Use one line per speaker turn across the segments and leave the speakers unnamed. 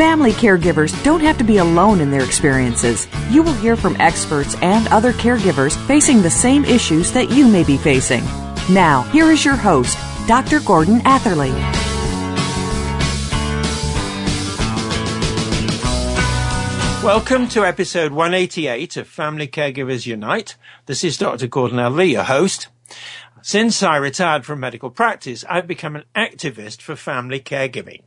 Family caregivers don't have to be alone in their experiences. You will hear from experts and other caregivers facing the same issues that you may be facing. Now, here is your host, Dr. Gordon Atherley.
Welcome to episode 188 of Family Caregivers Unite. This is Dr. Gordon Atherley, your host. Since I retired from medical practice, I've become an activist for family caregiving.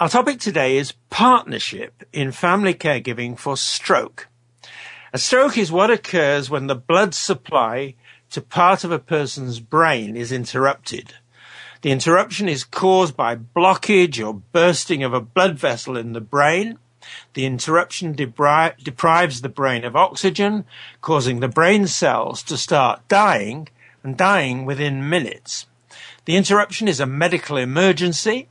Our topic today is partnership in family caregiving for stroke. A stroke is what occurs when the blood supply to part of a person's brain is interrupted. The interruption is caused by blockage or bursting of a blood vessel in the brain. The interruption debri- deprives the brain of oxygen, causing the brain cells to start dying and dying within minutes. The interruption is a medical emergency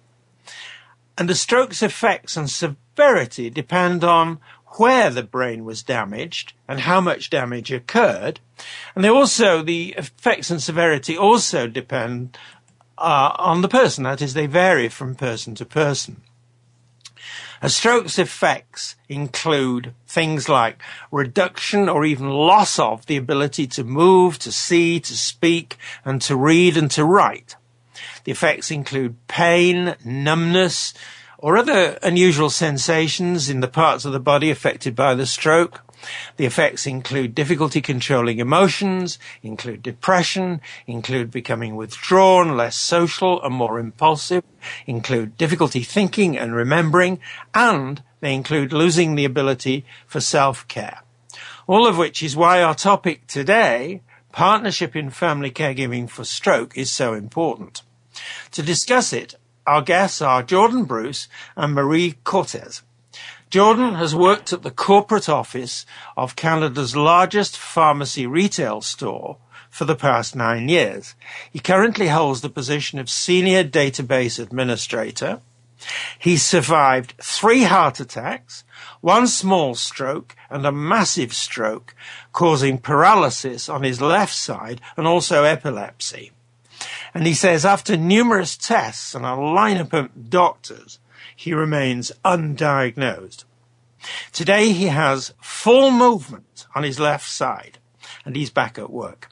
and the stroke's effects and severity depend on where the brain was damaged and how much damage occurred. And they also, the effects and severity also depend uh, on the person. That is, they vary from person to person. A stroke's effects include things like reduction or even loss of the ability to move, to see, to speak, and to read and to write. The effects include pain, numbness, or other unusual sensations in the parts of the body affected by the stroke. The effects include difficulty controlling emotions, include depression, include becoming withdrawn, less social and more impulsive, include difficulty thinking and remembering, and they include losing the ability for self-care. All of which is why our topic today, partnership in family caregiving for stroke, is so important. To discuss it, our guests are Jordan Bruce and Marie Cortes. Jordan has worked at the corporate office of Canada's largest pharmacy retail store for the past nine years. He currently holds the position of senior database administrator. He survived three heart attacks, one small stroke and a massive stroke causing paralysis on his left side and also epilepsy. And he says after numerous tests and a lineup of doctors, he remains undiagnosed. Today he has full movement on his left side and he's back at work.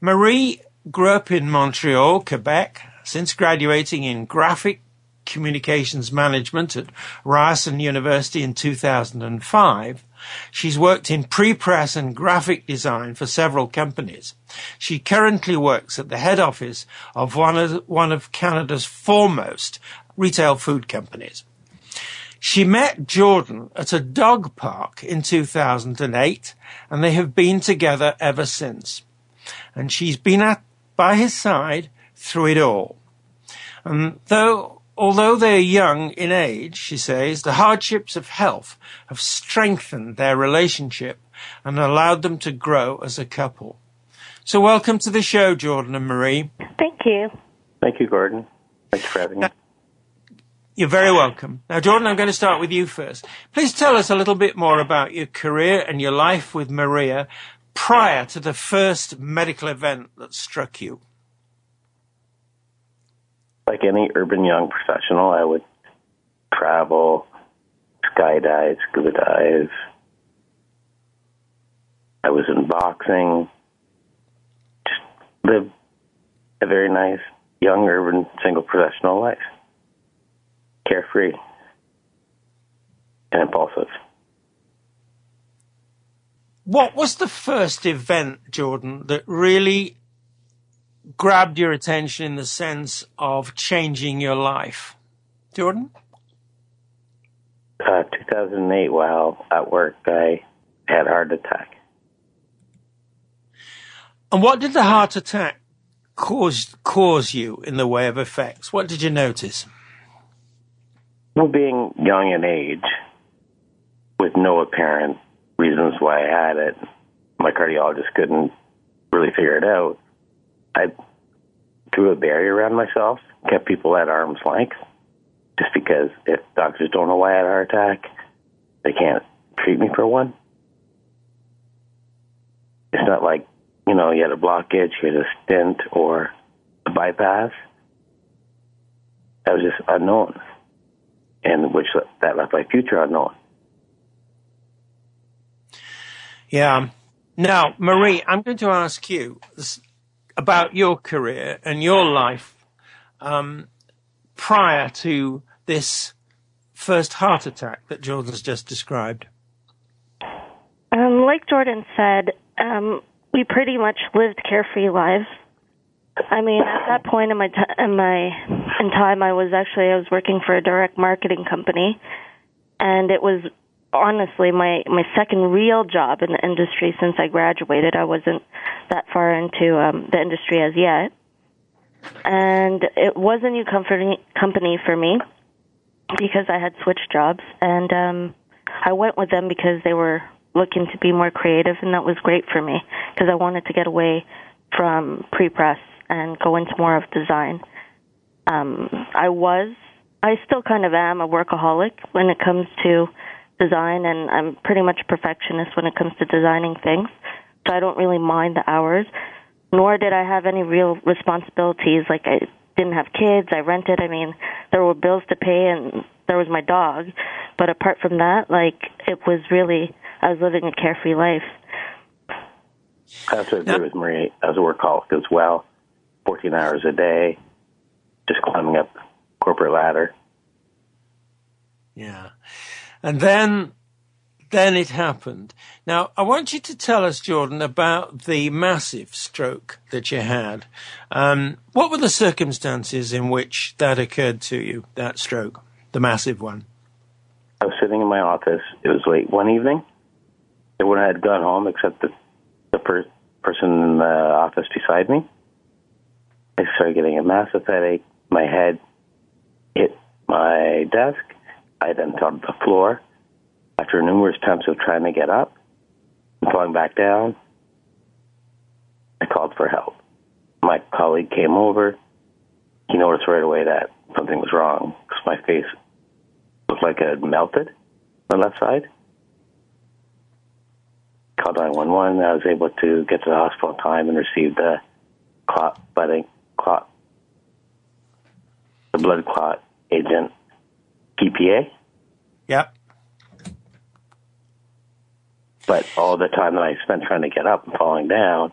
Marie grew up in Montreal, Quebec, since graduating in graphic communications management at Ryerson University in 2005. She's worked in pre-press and graphic design for several companies. She currently works at the head office of one of, one of Canada's foremost retail food companies. She met Jordan at a dog park in 2008 and they have been together ever since. And she's been at, by his side through it all. And though, although they're young in age, she says, the hardships of health have strengthened their relationship and allowed them to grow as a couple. So welcome to the show, Jordan and Marie.
Thank you.
Thank you, Gordon. Thanks for having me.
You're very welcome. Now, Jordan, I'm going to start with you first. Please tell us a little bit more about your career and your life with Maria prior to the first medical event that struck you.
Like any urban young professional, I would travel, skydive, scuba dive. I was in boxing. Just lived a very nice young urban single professional life. Carefree and impulsive.
What was the first event, Jordan, that really grabbed your attention in the sense of changing your life? Jordan?
uh, 2008, while at work, I had a heart attack.
And what did the heart attack cause cause you in the way of effects? What did you notice?
Well, being young in age, with no apparent reasons why I had it, my cardiologist couldn't really figure it out. I drew a barrier around myself, kept people at arm's length, just because if doctors don't know why I had a heart attack, they can't treat me for one. It's not like, you know, you had a blockage, you had a stent, or a bypass. That was just unknown, and which that left my future unknown.
Yeah. Now, Marie, I'm going to ask you about your career and your life um, prior to this first heart attack that Jordan's just described.
Um, like Jordan said, um, we pretty much lived carefree lives. I mean, at that point in my t- in my in time, I was actually I was working for a direct marketing company, and it was honestly my my second real job in the industry since I graduated. I wasn't that far into um, the industry as yet, and it was a new company company for me because I had switched jobs, and um, I went with them because they were looking to be more creative, and that was great for me because I wanted to get away from pre-press and go into more of design. Um, I was, I still kind of am a workaholic when it comes to design, and I'm pretty much a perfectionist when it comes to designing things. So I don't really mind the hours, nor did I have any real responsibilities. Like I didn't have kids, I rented. I mean, there were bills to pay, and there was my dog. But apart from that, like it was really I was living a carefree life.
I have to agree with Marie. I was a workaholic as well. 14 hours a day, just climbing up corporate ladder.
Yeah. And then, then it happened. Now, I want you to tell us, Jordan, about the massive stroke that you had. Um, what were the circumstances in which that occurred to you, that stroke, the massive one?
I was sitting in my office. It was late one evening. Everyone had gone home except the, the per- person in the office beside me. I started getting a massive headache. My head hit my desk. I then fell to the floor. After numerous attempts of trying to get up and falling back down, I called for help. My colleague came over. He noticed right away that something was wrong because my face looked like it had melted on the left side. Called 911. I was able to get to the hospital in time and received the clot, budding clot, the blood clot agent, TPA.
Yep.
But all the time that I spent trying to get up and falling down,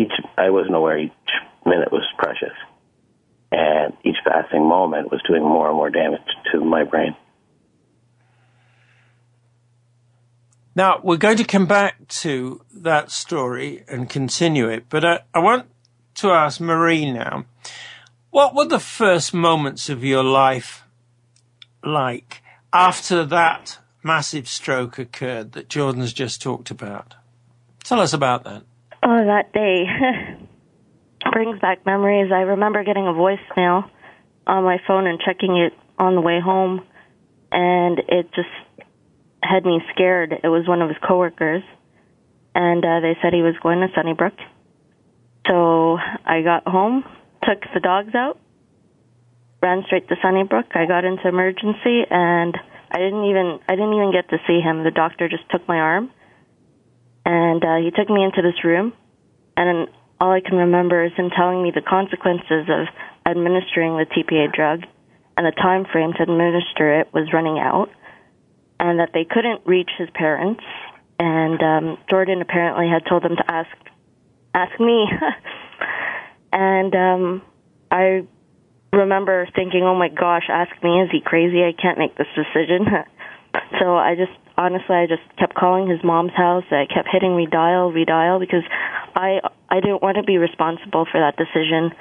each I wasn't aware each minute was precious, and each passing moment was doing more and more damage to my brain.
Now, we're going to come back to that story and continue it, but I, I want to ask Marie now, what were the first moments of your life like after that massive stroke occurred that Jordan's just talked about? Tell us about that.
Oh, that day brings back memories. I remember getting a voicemail on my phone and checking it on the way home, and it just had me scared. It was one of his coworkers, and uh, they said he was going to Sunnybrook. So I got home, took the dogs out, ran straight to Sunnybrook. I got into emergency, and I didn't even I didn't even get to see him. The doctor just took my arm, and uh, he took me into this room, and all I can remember is him telling me the consequences of administering the TPA drug, and the time frame to administer it was running out and that they couldn't reach his parents. And um, Jordan apparently had told them to ask ask me. and um, I remember thinking, "Oh my gosh, ask me? Is he crazy? I can't make this decision." so I just honestly, I just kept calling his mom's house. I kept hitting redial, redial because I I didn't want to be responsible for that decision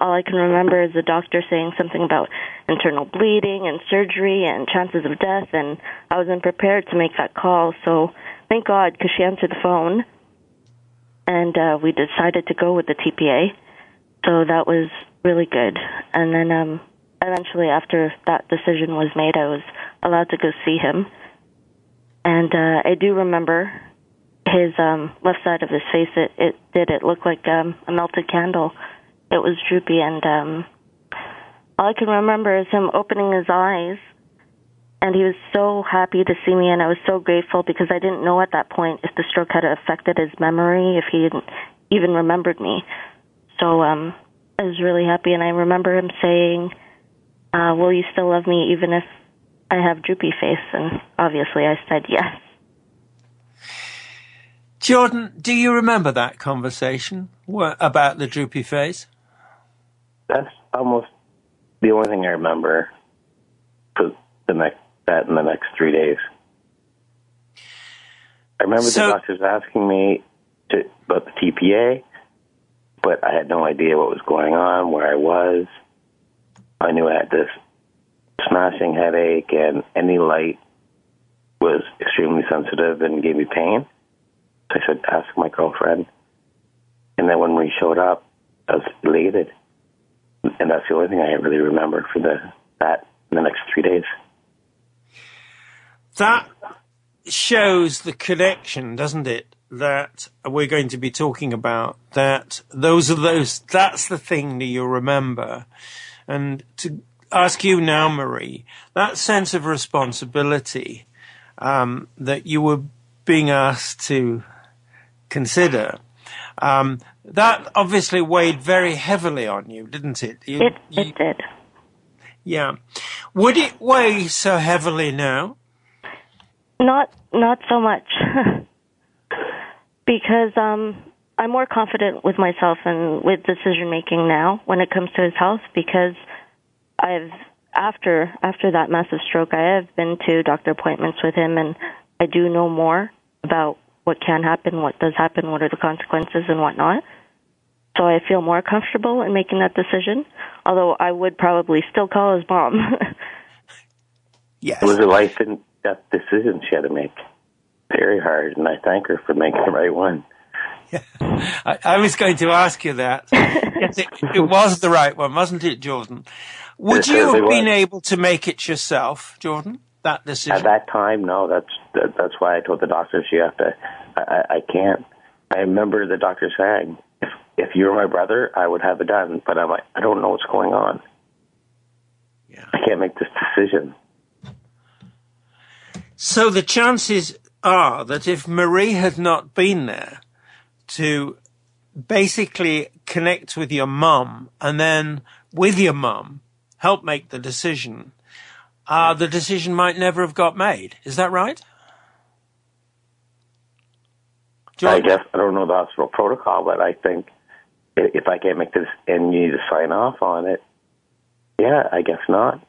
all I can remember is the doctor saying something about internal bleeding and surgery and chances of death, and I wasn't prepared to make that call. So thank God, because she answered the phone, and uh, we decided to go with the TPA. So that was really good. And then um, eventually, after that decision was made, I was allowed to go see him. And uh, I do remember his um, left side of his face. It, it did. It looked like um, a melted candle. It was droopy, and um, all I can remember is him opening his eyes. And he was so happy to see me, and I was so grateful because I didn't know at that point if the stroke had affected his memory, if he even remembered me. So um, I was really happy, and I remember him saying, uh, "Will you still love me even if I have droopy face?" And obviously, I said yes.
Jordan, do you remember that conversation about the droopy face?
That's almost the only thing I remember for the next that in the next three days. I remember so, the doctors asking me to, about the TPA, but I had no idea what was going on, where I was. I knew I had this smashing headache, and any light was extremely sensitive and gave me pain. So I said, ask my girlfriend. And then when we showed up, I was elated. And that's the only thing I really remember for the that in the next three days.
That shows the connection, doesn't it? That we're going to be talking about. That those are those. That's the thing that you remember. And to ask you now, Marie, that sense of responsibility um, that you were being asked to consider. Um, that obviously weighed very heavily on you, didn't it? You,
it, it you, did.
Yeah. Would it weigh so heavily now?
Not, not so much, because um, I'm more confident with myself and with decision making now when it comes to his health. Because I've after after that massive stroke, I have been to doctor appointments with him, and I do know more about what can happen, what does happen, what are the consequences, and whatnot. So I feel more comfortable in making that decision. Although I would probably still call his mom.
yes,
it was a life and death decision she had to make. Very hard, and I thank her for making the right one.
Yeah. I, I was going to ask you that. yes, it, it, was the right one, wasn't it, Jordan? Would you have been was. able to make it yourself, Jordan? that decision?
At that time, no. That's that, that's why I told the doctors you have to. I, I can't. I remember the doctor saying, "If if you were my brother, I would have it done." But I'm like, I don't know what's going on.
Yeah.
I can't make this decision.
So the chances are that if Marie had not been there to basically connect with your mum and then with your mum help make the decision, uh, the decision might never have got made. Is that right?
I guess I don't know the hospital protocol, but I think if I can't make this and you need to sign off on it, yeah, I guess not.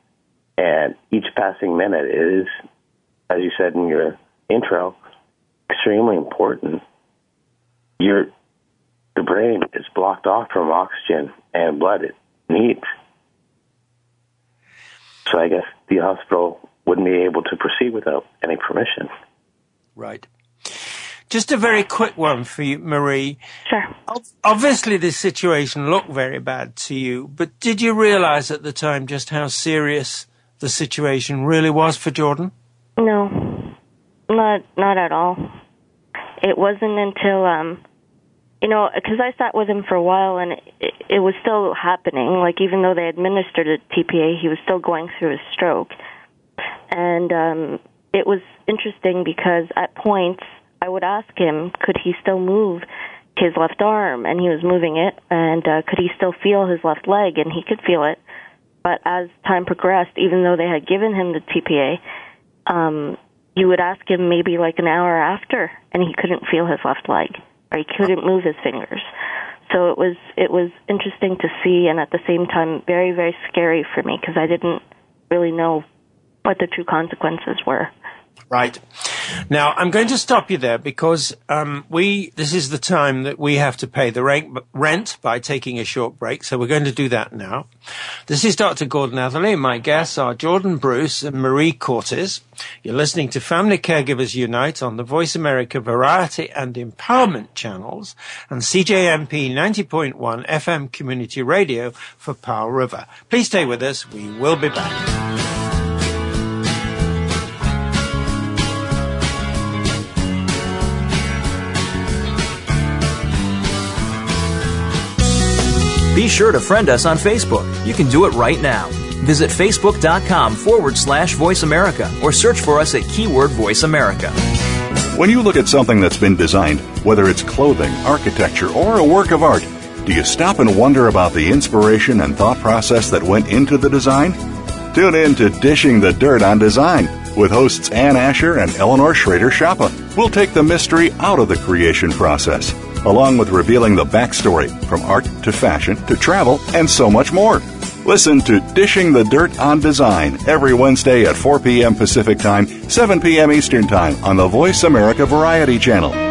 And each passing minute is, as you said in your intro, extremely important. Your the brain is blocked off from oxygen and blood it needs. So I guess the hospital wouldn't be able to proceed without any permission.
Right. Just a very quick one for you, Marie.
Sure.
Obviously, this situation looked very bad to you, but did you realize at the time just how serious the situation really was for Jordan?
No, not not at all. It wasn't until um, you know, because I sat with him for a while and it, it was still happening. Like even though they administered a TPA, he was still going through a stroke, and um, it was interesting because at points I would ask him, could he still move his left arm, and he was moving it, and uh, could he still feel his left leg, and he could feel it. But as time progressed, even though they had given him the TPA, um, you would ask him maybe like an hour after, and he couldn't feel his left leg or he couldn't move his fingers. So it was it was interesting to see, and at the same time, very very scary for me because I didn't really know what the true consequences were.
Right. Now, I'm going to stop you there because um, we this is the time that we have to pay the rent, rent by taking a short break. So we're going to do that now. This is Dr. Gordon Atherley. My guests are Jordan Bruce and Marie Cortes. You're listening to Family Caregivers Unite on the Voice America Variety and Empowerment channels and CJMP 90.1 FM Community Radio for Powell River. Please stay with us. We will be back.
Be sure to friend us on Facebook. You can do it right now. Visit facebook.com forward slash voice America or search for us at keyword voice America.
When you look at something that's been designed, whether it's clothing, architecture, or a work of art, do you stop and wonder about the inspiration and thought process that went into the design? Tune in to Dishing the Dirt on Design with hosts Ann Asher and Eleanor Schrader Schappa. We'll take the mystery out of the creation process along with revealing the backstory from art to fashion to travel and so much more. Listen to Dishing the Dirt on Design every Wednesday at 4 p.m. Pacific Time, 7 p.m. Eastern Time on the Voice America Variety Channel.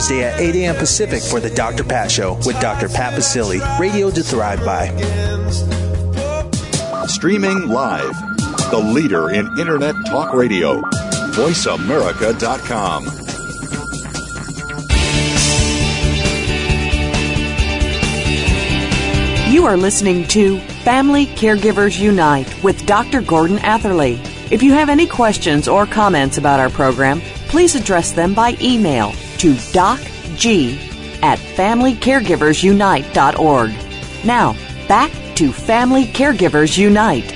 Thursday at 8 a.m. Pacific for the Dr. Pat Show with Dr. Pat Baccili, radio to thrive by.
Streaming live, the leader in Internet talk radio, voiceamerica.com.
You are listening to Family Caregivers Unite with Dr. Gordon Atherley. If you have any questions or comments about our program, please address them by email to docg at familycaregiversunite.org. Now, back to Family Caregivers Unite.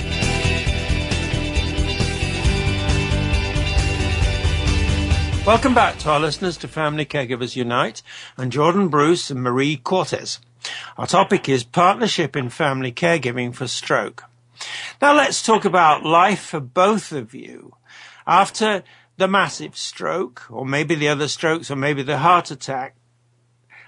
Welcome back to our listeners to Family Caregivers Unite and Jordan Bruce and Marie Cortes. Our topic is partnership in family caregiving for stroke. Now let's talk about life for both of you. After the massive stroke, or maybe the other strokes, or maybe the heart attack,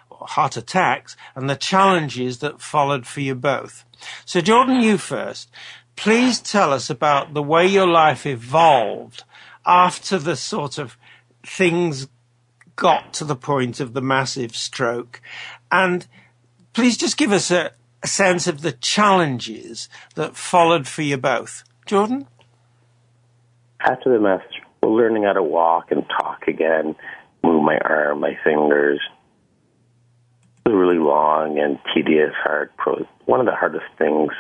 or heart attacks, and the challenges that followed for you both. So, Jordan, you first. Please tell us about the way your life evolved after the sort of things got to the point of the massive stroke. And please just give us a, a sense of the challenges that followed for you both. Jordan?
After the massive learning how to walk and talk again, move my arm, my fingers. It was a really long and tedious, hard, pro- one of the hardest things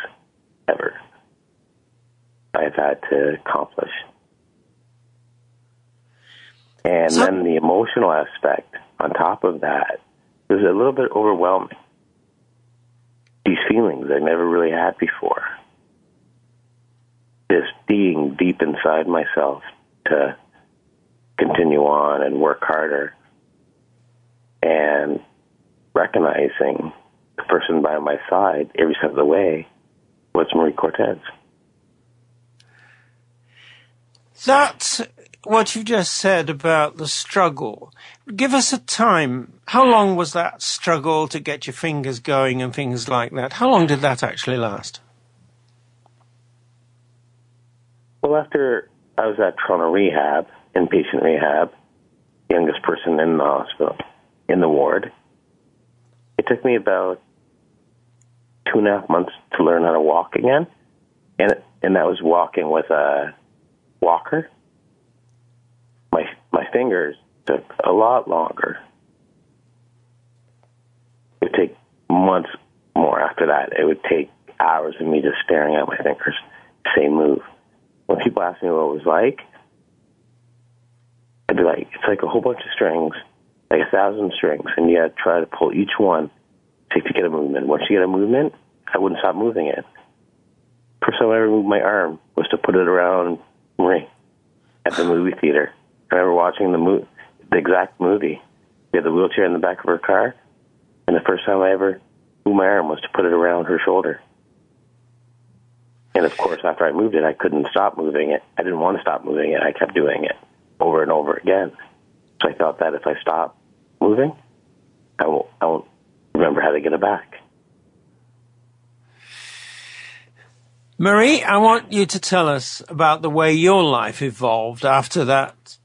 ever I've had to accomplish. And so, then the emotional aspect on top of that was a little bit overwhelming. These feelings I never really had before. Just being deep inside myself, to continue on and work harder and recognizing the person by my side every step of the way was Marie Cortes.
That's what you just said about the struggle. Give us a time. How long was that struggle to get your fingers going and things like that? How long did that actually last?
Well, after I was at Toronto Rehab, inpatient rehab, youngest person in the hospital, in the ward. It took me about two and a half months to learn how to walk again, and and that was walking with a walker. My my fingers took a lot longer. It would take months more after that. It would take hours of me just staring at my fingers, same move when people ask me what it was like, I'd be like, it's like a whole bunch of strings, like a thousand strings, and you got to try to pull each one to, to get a movement. Once you get a movement, I wouldn't stop moving it. First time I ever moved my arm was to put it around Marie at the movie theater. I remember watching the mo- the exact movie. We had the wheelchair in the back of her car, and the first time I ever moved my arm was to put it around her shoulder. And of course, after I moved it, I couldn't stop moving it. I didn't want to stop moving it. I kept doing it over and over again. So I thought that if I stop moving, I won't, I won't remember how to get it back.
Marie, I want you to tell us about the way your life evolved after that,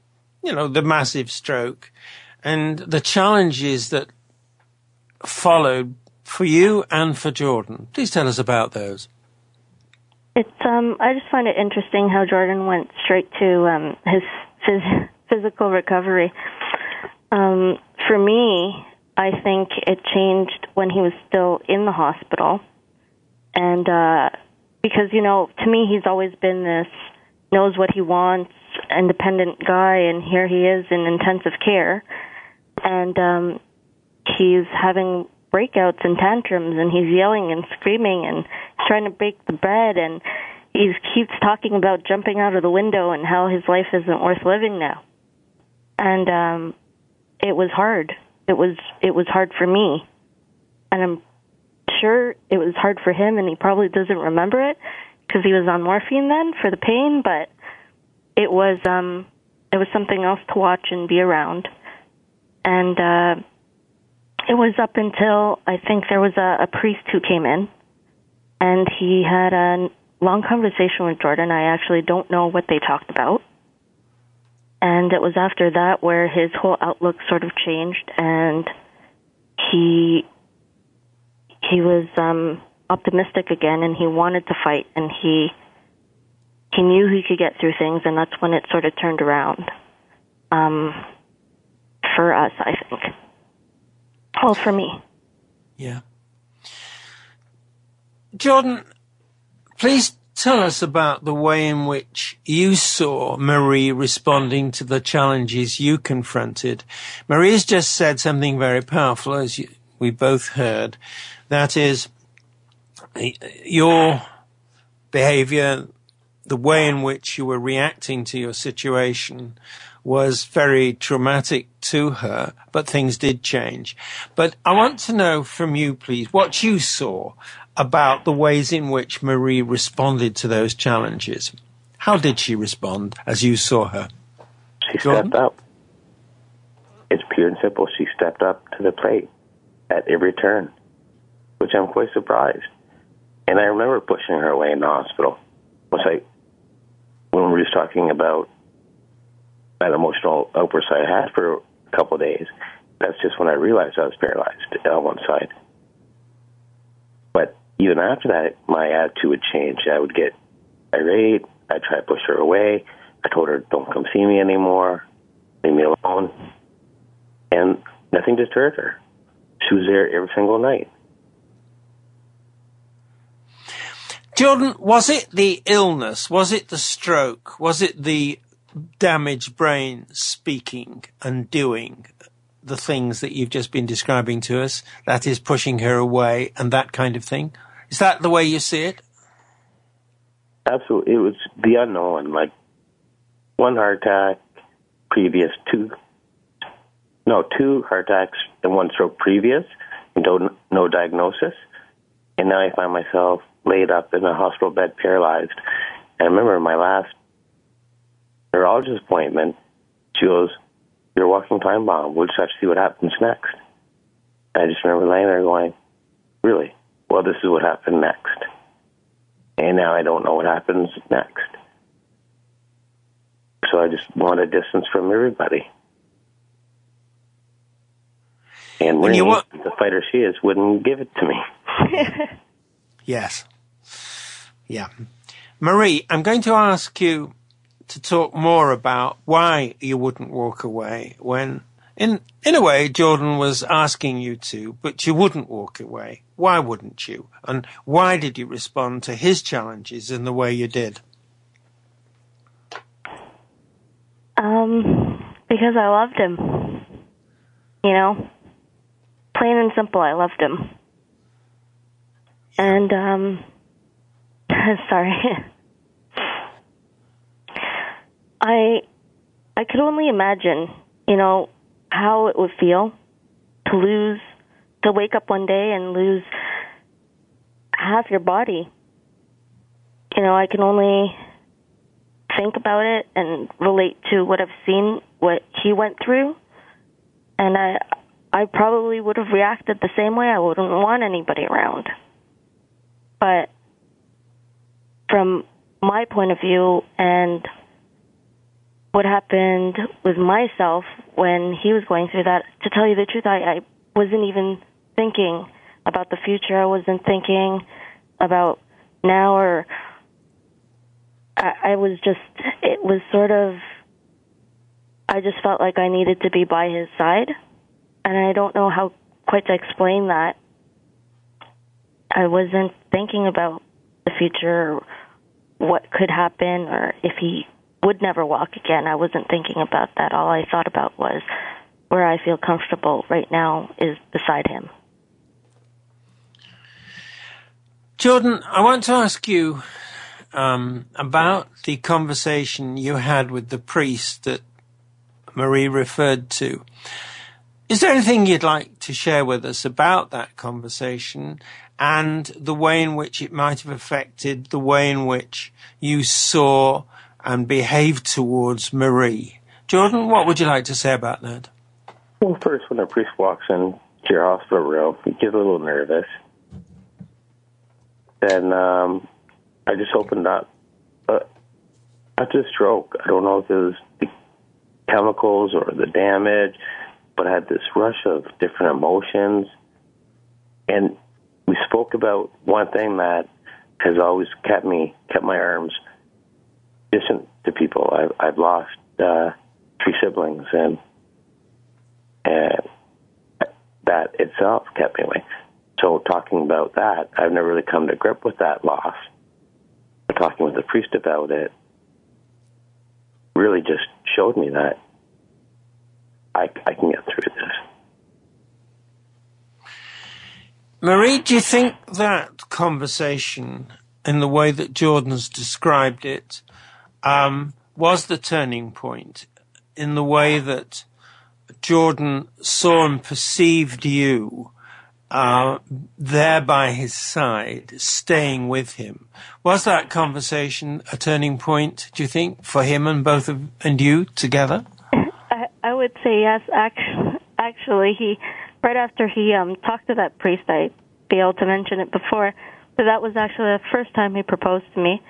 you know, the massive stroke and the challenges that followed for you and for Jordan. Please tell us about those.
It's um I just find it interesting how Jordan went straight to um his phys- physical recovery. Um for me, I think it changed when he was still in the hospital. And uh because you know, to me he's always been this knows what he wants, independent guy and here he is in intensive care and um he's having breakouts and tantrums and he's yelling and screaming and trying to break the bed and he keeps talking about jumping out of the window and how his life isn't worth living now. And um it was hard. It was it was hard for me. And I'm sure it was hard for him and he probably doesn't remember it because he was on morphine then for the pain, but it was um it was something else to watch and be around. And uh it was up until I think there was a, a priest who came in and he had a long conversation with Jordan. I actually don't know what they talked about. And it was after that where his whole outlook sort of changed and he he was um optimistic again and he wanted to fight and he he knew he could get through things and that's when it sort of turned around um for us I think. Well, for me.
Yeah. Jordan, please tell us about the way in which you saw Marie responding to the challenges you confronted. Marie has just said something very powerful, as you, we both heard. That is, your behavior, the way in which you were reacting to your situation was very traumatic to her, but things did change. But I want to know from you, please, what you saw about the ways in which Marie responded to those challenges. How did she respond as you saw her?
She stepped up. It's pure and simple. She stepped up to the plate at every turn, which I'm quite surprised. And I remember pushing her away in the hospital. Was like when we were talking about that emotional outburst I had for a couple of days. That's just when I realized I was paralyzed uh, on one side. But even after that, my attitude would change. I would get irate. I'd try to push her away. I told her, don't come see me anymore. Leave me alone. And nothing deterred her. She was there every single night.
Jordan, was it the illness? Was it the stroke? Was it the damaged brain speaking and doing the things that you've just been describing to us? That is pushing her away and that kind of thing? Is that the way you see it?
Absolutely. It was the unknown, like one heart attack, previous two, no, two heart attacks and one stroke previous, no, no diagnosis. And now I find myself laid up in a hospital bed paralyzed. And I remember my last neurologist appointment, she goes, You're a walking time bomb. We'll just have to see what happens next. And I just remember laying there going, Really? Well, this is what happened next. And now I don't know what happens next. So I just want a distance from everybody. And
When you wa-
the fighter she is, wouldn't give it to me.
Yes. Yeah. Marie, I'm going to ask you to talk more about why you wouldn't walk away when, in, in a way, Jordan was asking you to, but you wouldn't walk away. Why wouldn't you? And why did you respond to his challenges in the way you did?
Um, because I loved him. You know, plain and simple, I loved him. And um, sorry, I I could only imagine, you know, how it would feel to lose, to wake up one day and lose half your body. You know, I can only think about it and relate to what I've seen, what he went through, and I, I probably would have reacted the same way. I wouldn't want anybody around. But from my point of view and what happened with myself when he was going through that, to tell you the truth, I, I wasn't even thinking about the future. I wasn't thinking about now or I, I was just, it was sort of, I just felt like I needed to be by his side. And I don't know how quite to explain that. I wasn't thinking about the future or what could happen or if he would never walk again. I wasn't thinking about that. All I thought about was where I feel comfortable right now is beside him.
Jordan, I want to ask you um, about the conversation you had with the priest that Marie referred to. Is there anything you'd like to share with us about that conversation and the way in which it might have affected the way in which you saw and behaved towards Marie? Jordan, what would you like to say about that?
Well, first, when a priest walks into your hospital room, you get a little nervous. Then um, I just opened up. But after the stroke, I don't know if it was the chemicals or the damage, but I had this rush of different emotions. And we spoke about one thing that has always kept me, kept my arms distant to people. I've, I've lost uh, three siblings, and and that itself kept me away. So talking about that, I've never really come to grip with that loss. But talking with the priest about it really just showed me that I, I can get through this.
Marie, do you think that conversation, in the way that Jordan's described it, um, was the turning point in the way that Jordan saw and perceived you uh, there by his side, staying with him. Was that conversation a turning point, do you think, for him and both of and you together?
I, I would say yes. Actually, actually, he right after he um, talked to that priest, I failed to mention it before, but that was actually the first time he proposed to me,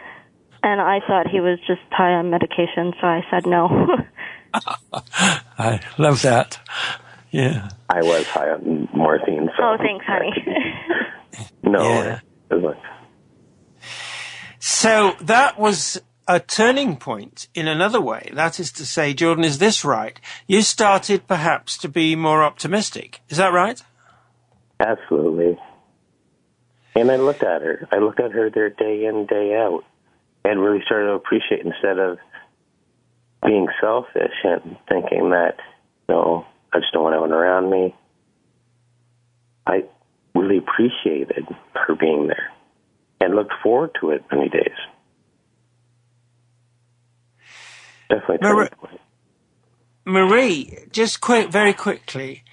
and I thought he was just high on medication, so I said no.
I love that. Yeah.
I was high on morphine. So
oh, thanks, honey.
no.
Yeah.
It
So that was a turning point in another way. That is to say, Jordan, is this right? You started perhaps to be more optimistic. Is that right?
absolutely. And I looked at her. I looked at her there day in, day out, and really started to appreciate instead of being selfish and thinking that, you know, I just don't want anyone around me. I really appreciated her being there and looked forward to it many days. Definitely. a
Marie- Marie, just quick, very quickly,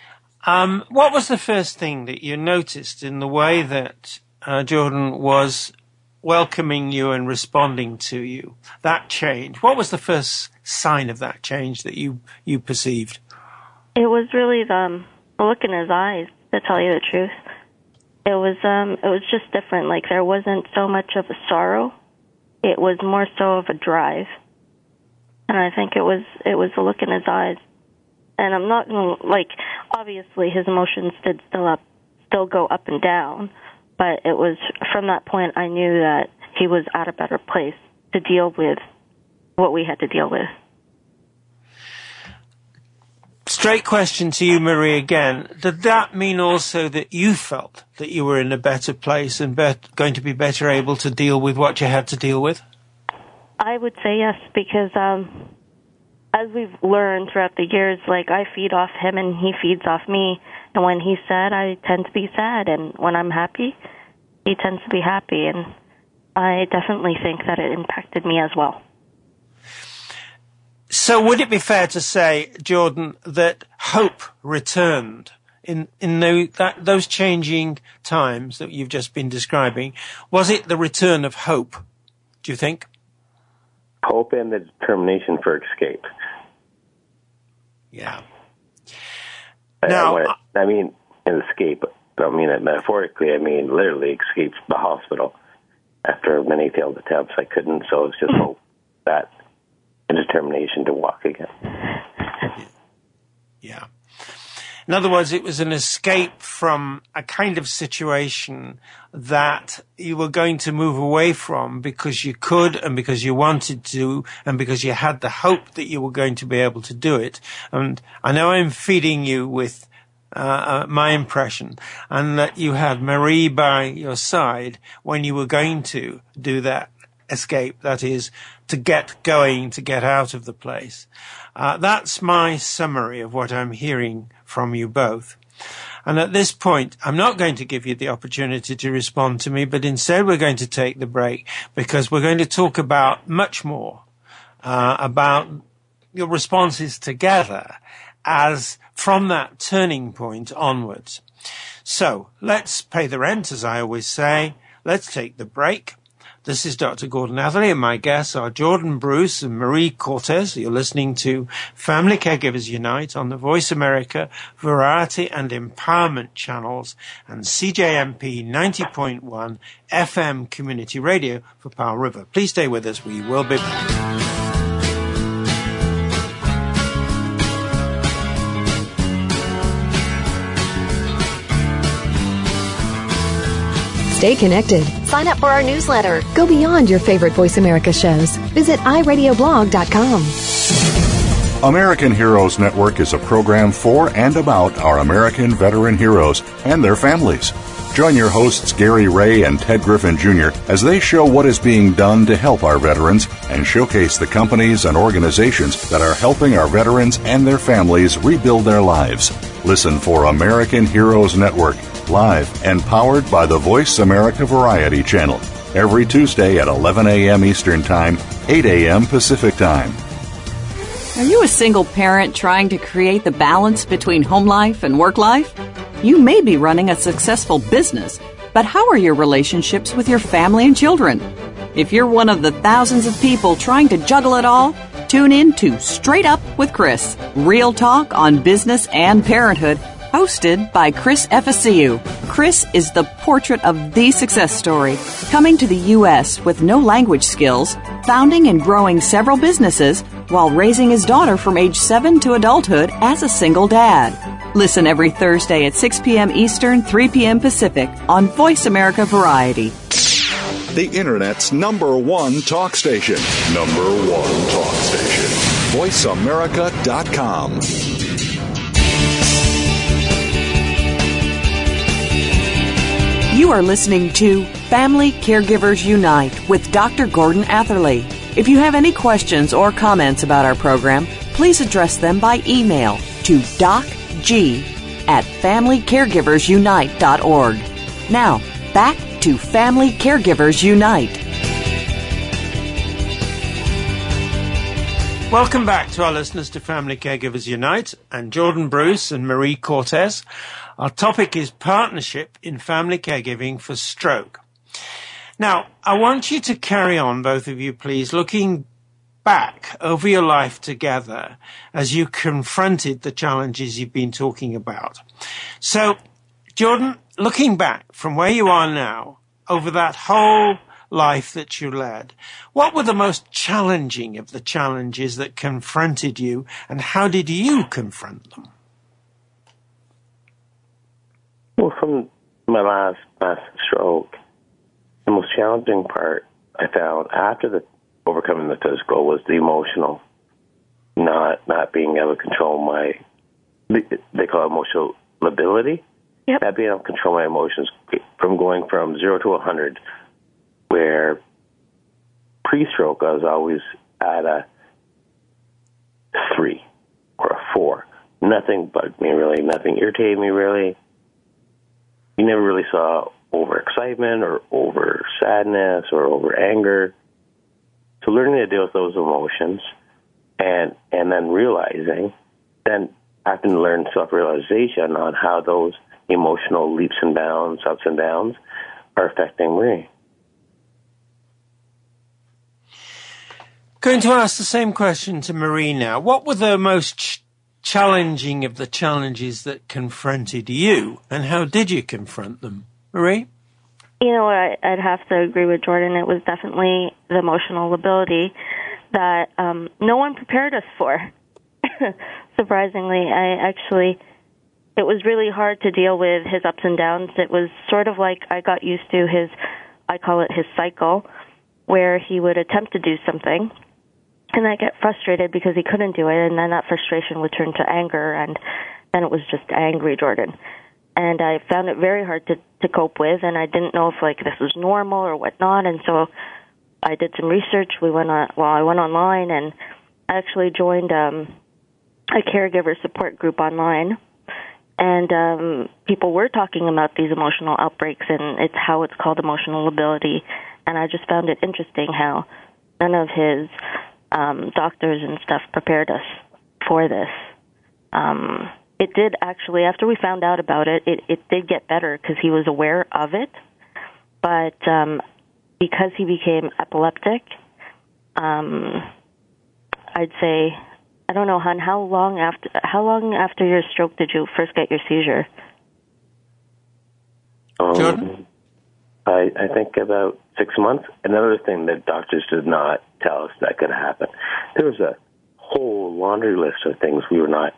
um, what was the first thing that you noticed in the way that uh, Jordan was welcoming you and responding to you? That change. What was the first sign of that change that you you perceived?
It was really the, um, the look in his eyes, to tell you the truth. It was um it was just different. Like there wasn't so much of a sorrow. It was more so of a drive. And I think it was it was the look in his eyes. And I'm not gonna like obviously his emotions did still up still go up and down, but it was from that point I knew that he was at a better place to deal with what we had to deal with.
Straight question to you, Marie, again. Did that mean also that you felt that you were in a better place and bet- going to be better able to deal with what you had to deal with?
I would say yes because um as we've learned throughout the years, like I feed off him and he feeds off me. And when he's sad, I tend to be sad, and when I'm happy, he tends to be happy. And I definitely think that it impacted me as well.
So would it be fair to say, Jordan, that hope returned in, in the, that, those changing times that you've just been describing? Was it the return of hope, do you think?
Hope and the determination for escape.
Yeah.
Now, I, I mean, an escape. I don't mean it metaphorically. I mean literally escape the hospital. After many failed attempts, I couldn't. So it's just hope that and determination to walk again.
Yeah. In other words, it was an escape from a kind of situation that you were going to move away from because you could and because you wanted to and because you had the hope that you were going to be able to do it. And I know I'm feeding you with uh, uh, my impression and that you had Marie by your side when you were going to do that escape. That is to get going, to get out of the place. Uh, that's my summary of what I'm hearing from you both. And at this point, I'm not going to give you the opportunity to respond to me, but instead we're going to take the break because we're going to talk about much more uh, about your responses together as from that turning point onwards. So let's pay the rent, as I always say. Let's take the break. This is Dr. Gordon Atherley, and my guests are Jordan Bruce and Marie Cortes. You're listening to Family Caregivers Unite on the Voice America Variety and Empowerment channels and CJMP 90.1 FM Community Radio for Powell River. Please stay with us. We will be back.
Stay connected. Sign up for our newsletter. Go beyond your favorite Voice America shows. Visit iradioblog.com.
American Heroes Network is a program for and about our American veteran heroes and their families. Join your hosts Gary Ray and Ted Griffin Jr. as they show what is being done to help our veterans and showcase the companies and organizations that are helping our veterans and their families rebuild their lives. Listen for American Heroes Network live and powered by the Voice America Variety Channel every Tuesday at 11 a.m. Eastern Time, 8 a.m. Pacific Time.
Are you a single parent trying to create the balance between home life and work life? You may be running a successful business, but how are your relationships with your family and children? If you're one of the thousands of people trying to juggle it all, tune in to Straight Up with Chris, real talk on business and parenthood hosted by Chris Efficiu. Chris is the portrait of the success story, coming to the U.S. with no language skills, founding and growing several businesses, while raising his daughter from age 7 to adulthood as a single dad. Listen every Thursday at 6 p.m. Eastern, 3 p.m. Pacific on Voice America Variety.
The Internet's number one talk station. Number one talk station. VoiceAmerica.com.
You are listening to Family Caregivers Unite with Dr. Gordon Atherley. If you have any questions or comments about our program, please address them by email to docg at familycaregiversunite.org. Now, back to Family Caregivers Unite.
Welcome back to our listeners to Family Caregivers Unite and Jordan Bruce and Marie Cortes. Our topic is partnership in family caregiving for stroke. Now, I want you to carry on, both of you, please, looking back over your life together as you confronted the challenges you've been talking about. So, Jordan, looking back from where you are now over that whole life that you led, what were the most challenging of the challenges that confronted you and how did you confront them?
Well, from my last last stroke, the most challenging part I found after the overcoming the physical was the emotional, not not being able to control my they call it emotional lability.
Yep.
Not being able to control my emotions from going from zero to a hundred, where pre-stroke I was always at a three or a four. Nothing bugged me really. Nothing irritated me really you never really saw over excitement or over sadness or over anger. So learning to deal with those emotions and and then realizing, then having to learn self realization on how those emotional leaps and bounds, ups and downs, are affecting me.
Going to ask the same question to Marie now. What were the most challenging of the challenges that confronted you, and how did you confront them, Marie?
You know, I, I'd have to agree with Jordan. It was definitely the emotional lability that um, no one prepared us for. Surprisingly, I actually, it was really hard to deal with his ups and downs. It was sort of like I got used to his, I call it his cycle, where he would attempt to do something and I get frustrated because he couldn't do it, and then that frustration would turn to anger, and then it was just angry Jordan. And I found it very hard to to cope with, and I didn't know if like this was normal or whatnot, and so I did some research. We went on well, I went online and I actually joined um, a caregiver support group online, and um, people were talking about these emotional outbreaks, and it's how it's called emotional lability, and I just found it interesting how none of his um, doctors and stuff prepared us for this. Um, it did actually, after we found out about it, it, it did get better because he was aware of it. But um, because he became epileptic, um, I'd say, I don't know, hon, how long after how long after your stroke did you first get your seizure?
Um, I, I think about six months. Another thing that doctors did not tell us that could happen. There was a whole laundry list of things we were not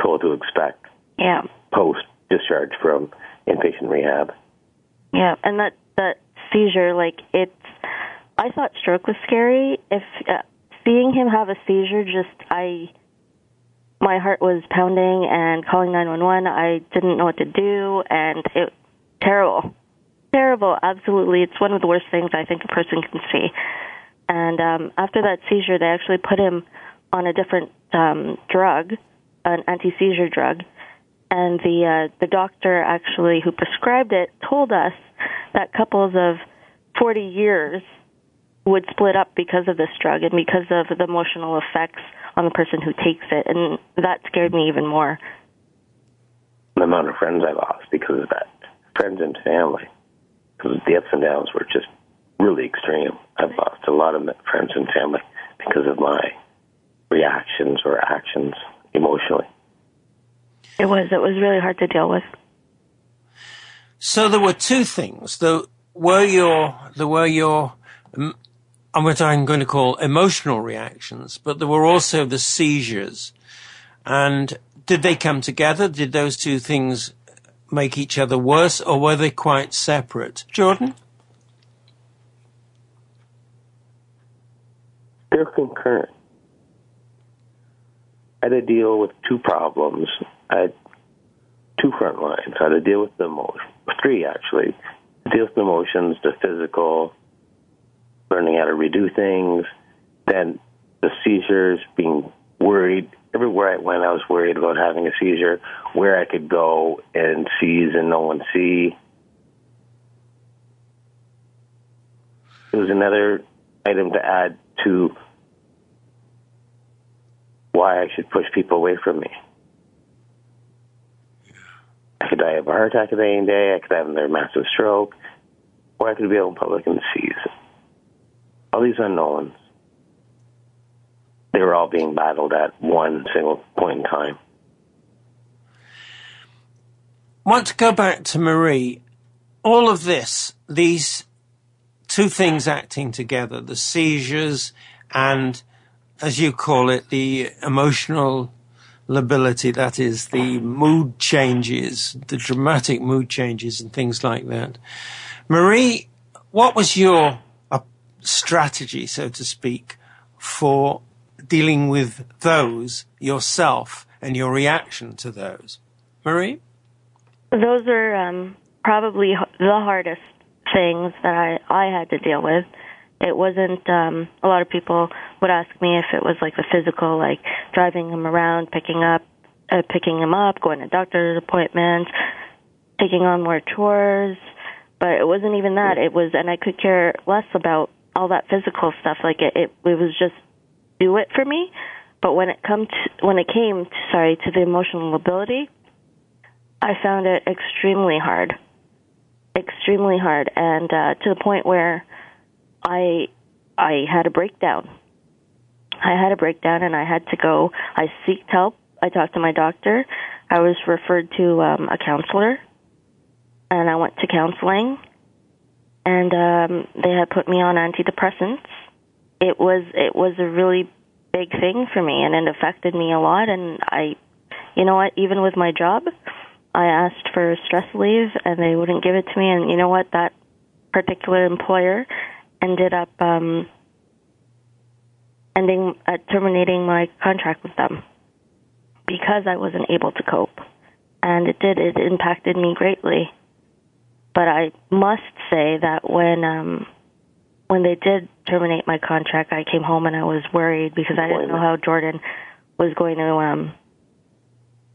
told to expect.
Yeah.
Post discharge from inpatient rehab.
Yeah, and that that seizure, like it's. I thought stroke was scary. If uh, seeing him have a seizure, just I, my heart was pounding and calling nine one one. I didn't know what to do, and it terrible, terrible. Absolutely, it's one of the worst things I think a person can see. And um, after that seizure, they actually put him on a different um, drug, an anti-seizure drug. And the uh, the doctor actually who prescribed it told us that couples of 40 years would split up because of this drug and because of the emotional effects on the person who takes it, and that scared me even more.
The amount of friends I lost because of that, friends and family, because the ups and downs were just really extreme. I've lost a lot of friends and family because of my reactions or actions emotionally.
It was. It was really hard to deal with.
So there were two things. There were your there were your um, what I'm going to call emotional reactions, but there were also the seizures. And did they come together? Did those two things make each other worse, or were they quite separate? Jordan.
They're concurrent. I had to deal with two problems. I had two front lines. I had to deal with the emotions, three actually. Deal with the emotions, the physical, learning how to redo things, then the seizures, being worried. Everywhere I went, I was worried about having a seizure, where I could go and seize and no one see. It was another item to add to why I should push people away from me. I could die of a heart attack any day. I could have another massive stroke, or I could be out in public and seize. All these unknowns, they were all being battled at one single point in time.
I want to go back to Marie. All of this, these two things acting together, the seizures and, as you call it, the emotional lability, that is the mood changes, the dramatic mood changes and things like that. Marie, what was your uh, strategy, so to speak, for dealing with those yourself and your reaction to those? Marie?
Those are um, probably the hardest things that I, I had to deal with. It wasn't, um, a lot of people would ask me if it was like the physical, like driving him around, picking up, uh, picking him up, going to doctor's appointments, taking on more chores. But it wasn't even that. It was, and I could care less about all that physical stuff. Like it, it, it was just do it for me. But when it come to, when it came, to, sorry, to the emotional lability, I found it extremely hard, extremely hard, and uh, to the point where I I had a breakdown. I had a breakdown, and I had to go. I seeked help. I talked to my doctor. I was referred to um, a counselor, and I went to counseling, and um, they had put me on antidepressants. It was it was a really big thing for me, and it affected me a lot. And I, you know what? Even with my job, I asked for stress leave, and they wouldn't give it to me. And you know what? That particular employer ended up um, ending uh, terminating my contract with them because I wasn't able to cope, and it did. It impacted me greatly. But I must say that when um, when they did terminate my contract, I came home and I was worried because I didn't know how Jordan was going to um,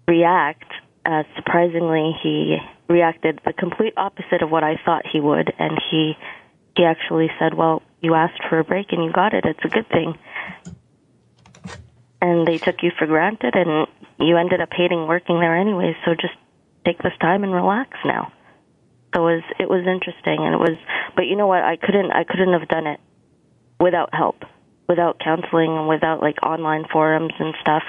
react. Uh, surprisingly, he reacted the complete opposite of what I thought he would, and he he actually said, "Well, you asked for a break and you got it. It's a good thing." And they took you for granted, and you ended up hating working there anyway. So just take this time and relax now. It was it was interesting, and it was. But you know what? I couldn't I couldn't have done it without help, without counseling, and without like online forums and stuff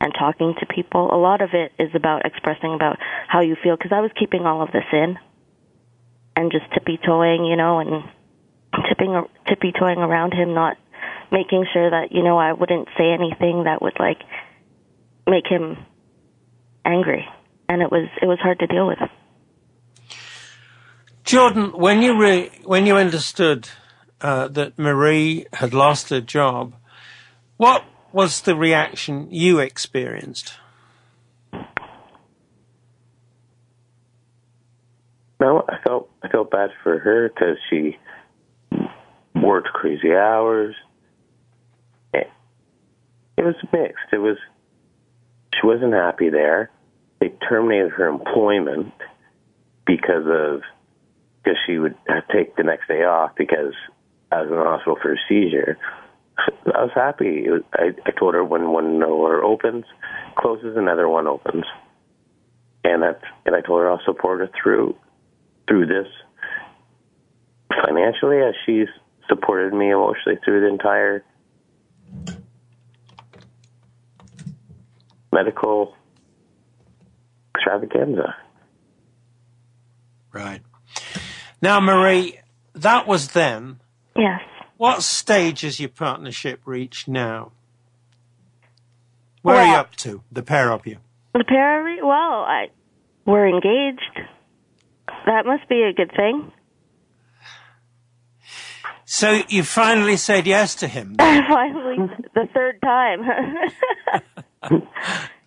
and talking to people. A lot of it is about expressing about how you feel because I was keeping all of this in and just tippy toeing, you know, and tipping tippy toeing around him, not making sure that you know I wouldn't say anything that would like make him angry, and it was it was hard to deal with.
Jordan, when you re- when you understood uh, that Marie had lost her job, what was the reaction you experienced?
No, I felt I felt bad for her because she worked crazy hours. It, it was mixed. It was she wasn't happy there. They terminated her employment because of because she would uh, take the next day off because I was in the hospital for a seizure. I was happy. Was, I, I told her when one door opens, closes, another one opens, and that's and I told her I'll support her through through this financially as she's supported me emotionally through the entire medical extravaganza.
Right. Now, Marie, that was then.
Yes.
What stage has your partnership reached now? Where
well,
are you up to, the pair of you?
The pair of you? Well, I, we're engaged. That must be a good thing.
So you finally said yes to him?
finally, the third time. Can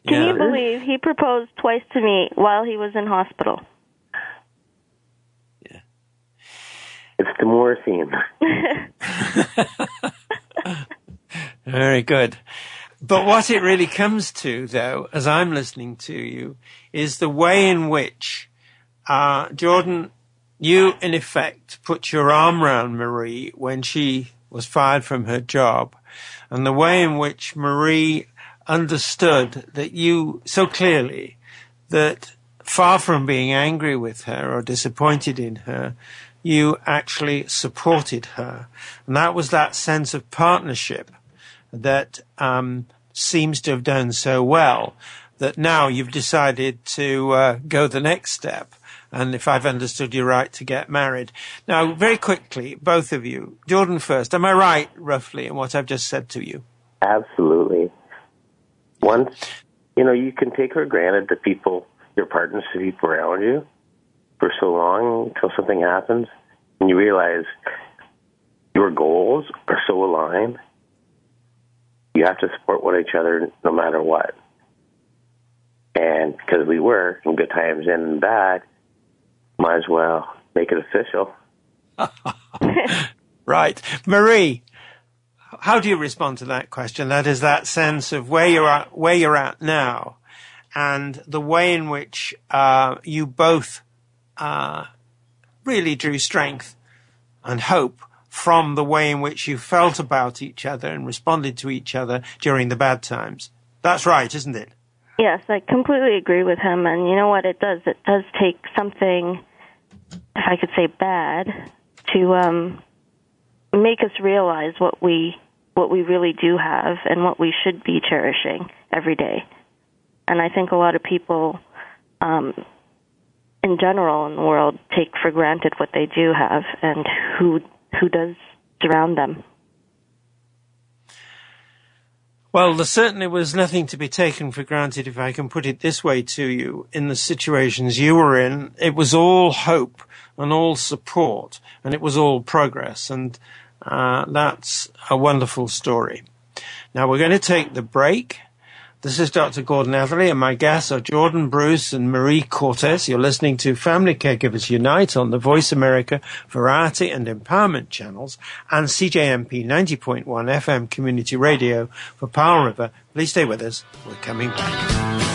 Yeah.
you believe he proposed twice to me while he was in hospital?
It's the morphine.
Very good. But what it really comes to, though, as I'm listening to you, is the way in which uh, Jordan, you in effect put your arm around Marie when she was fired from her job, and the way in which Marie understood that you so clearly that far from being angry with her or disappointed in her, you actually supported her. And that was that sense of partnership that um, seems to have done so well that now you've decided to uh, go the next step. And if I've understood you right, to get married. Now, very quickly, both of you, Jordan first. Am I right, roughly, in what I've just said to you?
Absolutely. Once, you know, you can take for granted the people, your partners, the people around you for so long until something happens and you realize your goals are so aligned. You have to support one each other no matter what. And because we were in good times and bad, might as well make it official.
Right. Marie, how do you respond to that question? That is that sense of where you're at, where you're at now and the way in which uh, you both uh, really drew strength and hope from the way in which you felt about each other and responded to each other during the bad times. That's right, isn't it?
Yes, I completely agree with him. And you know what it does? It does take something, if I could say bad, to um, make us realize what we what we really do have and what we should be cherishing every day. And I think a lot of people, um, in general in the world, take for granted what they do have and who who does surround them.
Well, there certainly was nothing to be taken for granted, if I can put it this way to you, in the situations you were in. It was all hope and all support, and it was all progress, and uh, that's a wonderful story. Now we're going to take the break. This is Dr. Gordon Atherley, and my guests are Jordan Bruce and Marie Cortes. You're listening to Family Caregivers Unite on the Voice America Variety and Empowerment channels and CJMP 90.1 FM Community Radio for Powell River. Please stay with us. We're coming back.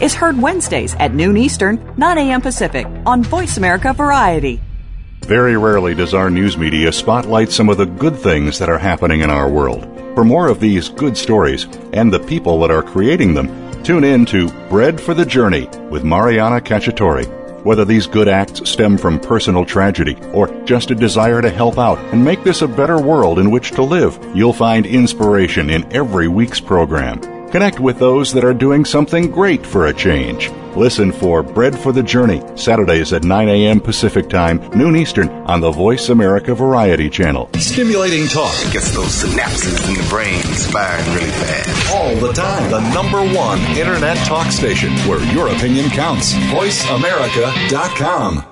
is heard Wednesdays at noon Eastern, 9 a.m. Pacific on Voice America Variety.
Very rarely does our news media spotlight some of the good things that are happening in our world. For more of these good stories and the people that are creating them, tune in to Bread for the Journey with Mariana Cacciatore. Whether these good acts stem from personal tragedy or just a desire to help out and make this a better world in which to live, you'll find inspiration in every week's program. Connect with those that are doing something great for a change. Listen for Bread for the Journey, Saturdays at 9 a.m. Pacific Time, noon Eastern, on the Voice America Variety Channel.
Stimulating talk it gets those synapses in the brain firing really fast.
All the time. The number one Internet talk station where your opinion counts. VoiceAmerica.com.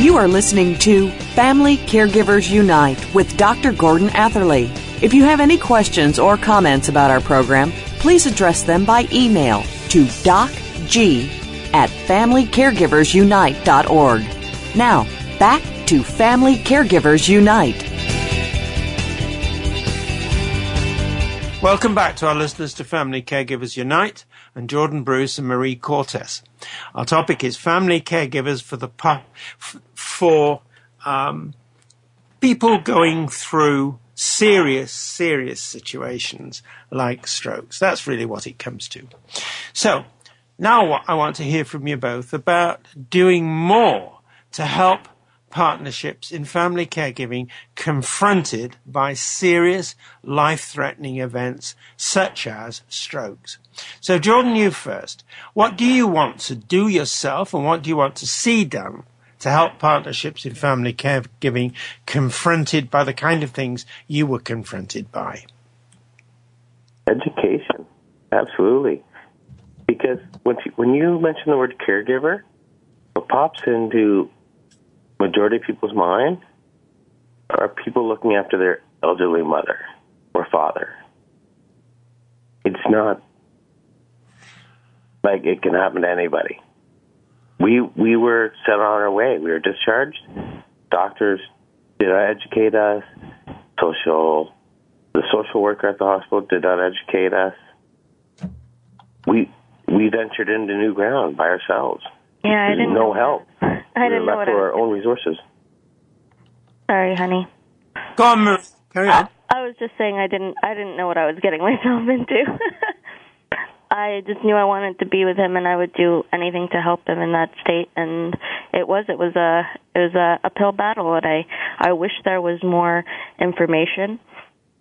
You are listening to Family Caregivers Unite with Dr. Gordon Atherley. If you have any questions or comments about our program, please address them by email to docg at familycaregiversunite.org. Now, back to Family Caregivers Unite.
Welcome back to our listeners to Family Caregivers Unite and Jordan Bruce and Marie Cortes. Our topic is family caregivers for the for um, people going through serious, serious situations like strokes. That's really what it comes to. So now I want to hear from you both about doing more to help partnerships in family caregiving confronted by serious life threatening events such as strokes. So, Jordan, you first. What do you want to do yourself and what do you want to see done to help partnerships in family caregiving confronted by the kind of things you were confronted by?
Education, absolutely. Because when you, when you mention the word caregiver, what pops into majority of people's mind are people looking after their elderly mother or father. It's not like it can happen to anybody. We we were set on our way. We were discharged. Doctors did not educate us. Social the social worker at the hospital did not educate us. We we ventured into new ground by ourselves.
Yeah, I didn't
no
know
help.
I
we
didn't
were
know
left
what
to
I
our own resources.
Sorry, honey.
Go on, Marie. Carry on.
I was just saying I didn't I didn't know what I was getting myself into. I just knew I wanted to be with him and I would do anything to help him in that state and it was it was a it was a uphill battle, and I I wish there was more information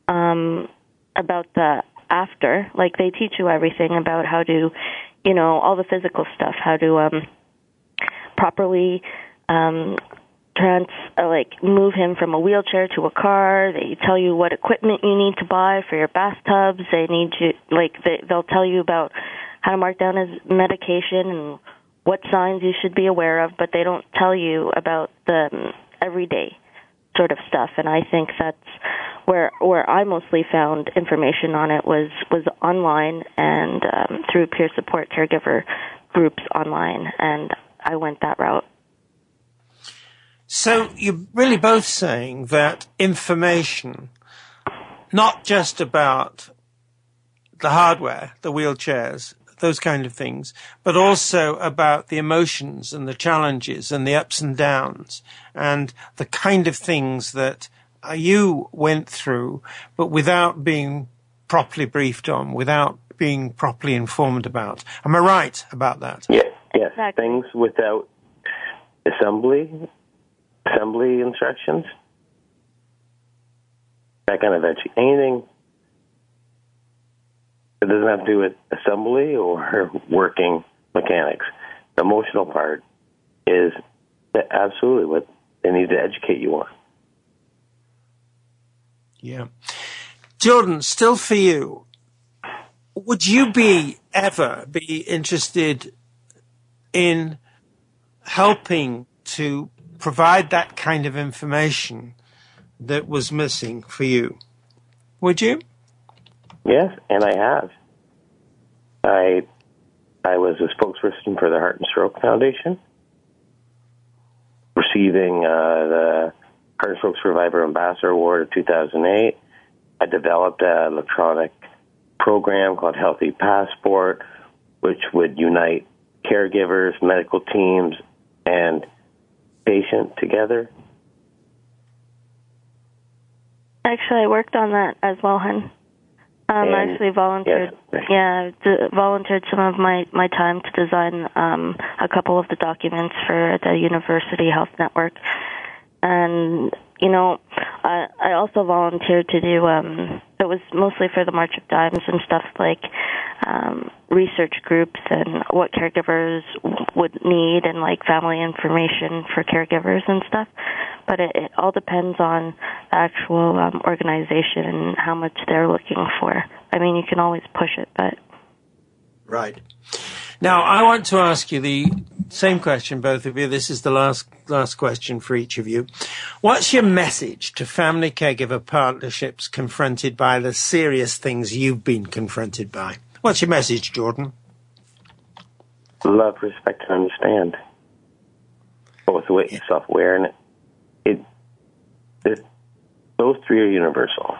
um, about the after. Like they teach you everything about how to, you know, all the physical stuff, how to um, properly um, trans uh, like move him from a wheelchair to a car. They tell you what equipment you need to buy for your bathtubs. They need you like they, they'll tell you about how to mark down his medication and what signs you should be aware of, but they don't tell you about the um, everyday sort of stuff. And I think that's where where I mostly found information on it was was online and um, through peer support caregiver groups online, and I went that route.
So you're really both saying that information, not just about the hardware, the wheelchairs, those kind of things, but also about the emotions and the challenges and the ups and downs and the kind of things that uh, you went through, but without being properly briefed on, without being properly informed about. Am I right about that?
Yes, yes. Exactly. Things without assembly, assembly instructions, that kind of edu- anything it doesn't have to do with assembly or working mechanics. The emotional part is absolutely what they need to educate you on.
Yeah. Jordan, still for you, would you be ever be interested in helping to provide that kind of information that was missing for you? Would you?
Yes, and I have. I I was a spokesperson for the Heart and Stroke Foundation, receiving uh, the Heart and Stroke Survivor Ambassador Award of 2008. I developed an electronic program called Healthy Passport, which would unite caregivers, medical teams, and patient together.
Actually, I worked on that as well, hun. Um, I actually volunteered. Yes. Yeah, d- volunteered some of my my time to design um, a couple of the documents for the University Health Network, and you know, I I also volunteered to do. Um, it was mostly for the March of Dimes and stuff like um, research groups and what caregivers would need and like family information for caregivers and stuff. But it, it all depends on the actual um, organization and how much they're looking for. I mean, you can always push it, but
right. Now, I want to ask you the same question, both of you. This is the last last question for each of you. What's your message to family caregiver partnerships confronted by the serious things you've been confronted by? What's your message, Jordan?
Love, respect, and understand. Both with self-aware and it, it. Those three are universal.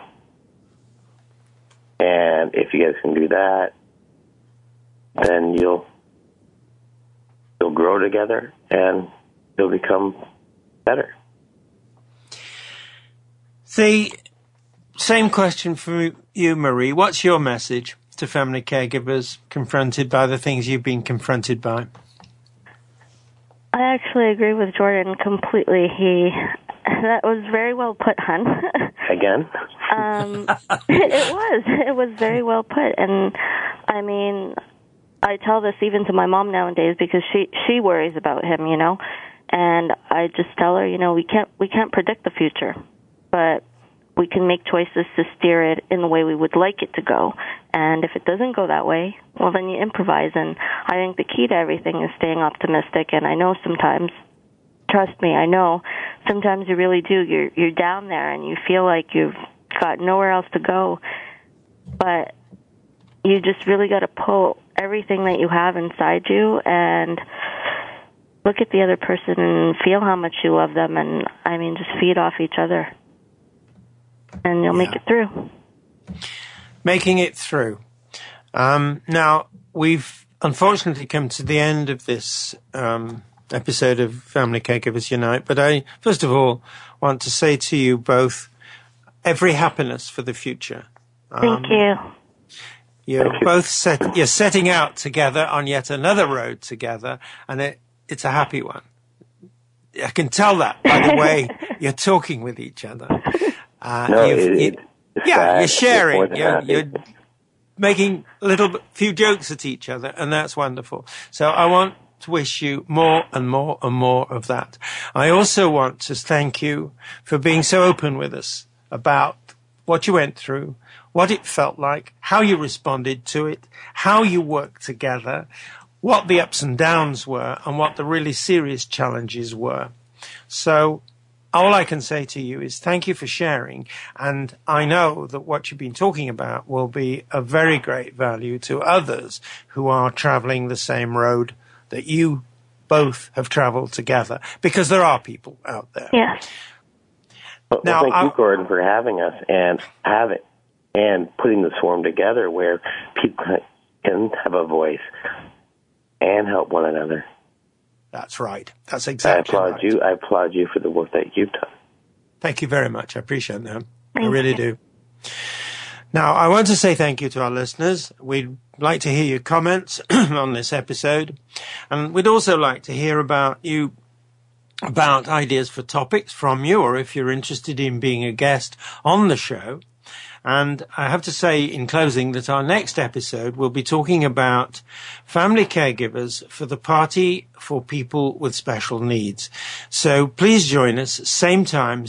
And if you guys can do that, then you'll you'll grow together and you'll become better.
The same question for you, Marie. What's your message to family caregivers confronted by the things you've been confronted by?
I actually agree with Jordan completely. He that was very well put, hun.
Again?
um, it was. It was very well put, and I mean, I tell this even to my mom nowadays because she she worries about him, you know. And I just tell her, you know, we can't we can't predict the future, but we can make choices to steer it in the way we would like it to go. And if it doesn't go that way, well then you improvise and I think the key to everything is staying optimistic and I know sometimes trust me, I know sometimes you really do. You're you're down there and you feel like you've got nowhere else to go. But you just really got to pull everything that you have inside you and look at the other person and feel how much you love them and I mean just feed off each other. And you'll yeah. make it through.
Making it through. Um, now we've unfortunately come to the end of this um, episode of Family Caregivers Unite, but I first of all want to say to you both every happiness for the future.
Um, Thank you.
You're both set, you're setting out together on yet another road together, and it, it's a happy one. I can tell that by the way you're talking with each other. Uh,
no, it, it,
yeah,
sad.
you're sharing. You're, you're making a little few jokes at each other, and that's wonderful. So I want to wish you more and more and more of that. I also want to thank you for being so open with us about what you went through, what it felt like, how you responded to it, how you worked together, what the ups and downs were, and what the really serious challenges were. So all I can say to you is thank you for sharing. And I know that what you've been talking about will be of very great value to others who are traveling the same road that you both have traveled together because there are people out there.
Yes.
Well,
Now,
thank
I-
you, Gordon, for having us and have it and putting this forum together where people can have a voice and help one another.
That's right. That's exactly.
I applaud
right.
you. I applaud you for the work that you've done.
Thank you very much. I appreciate that. I really
you.
do. Now, I want to say thank you to our listeners. We'd like to hear your comments on this episode. And we'd also like to hear about you, about ideas for topics from you, or if you're interested in being a guest on the show. And I have to say in closing that our next episode will be talking about family caregivers for the party for people with special needs. So please join us, same time,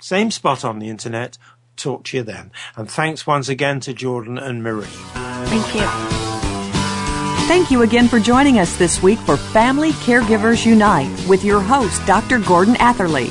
same spot on the internet. Talk to you then. And thanks once again to Jordan and Marie.
Thank you.
Thank you again for joining us this week for Family Caregivers Unite with your host, Dr. Gordon Atherley.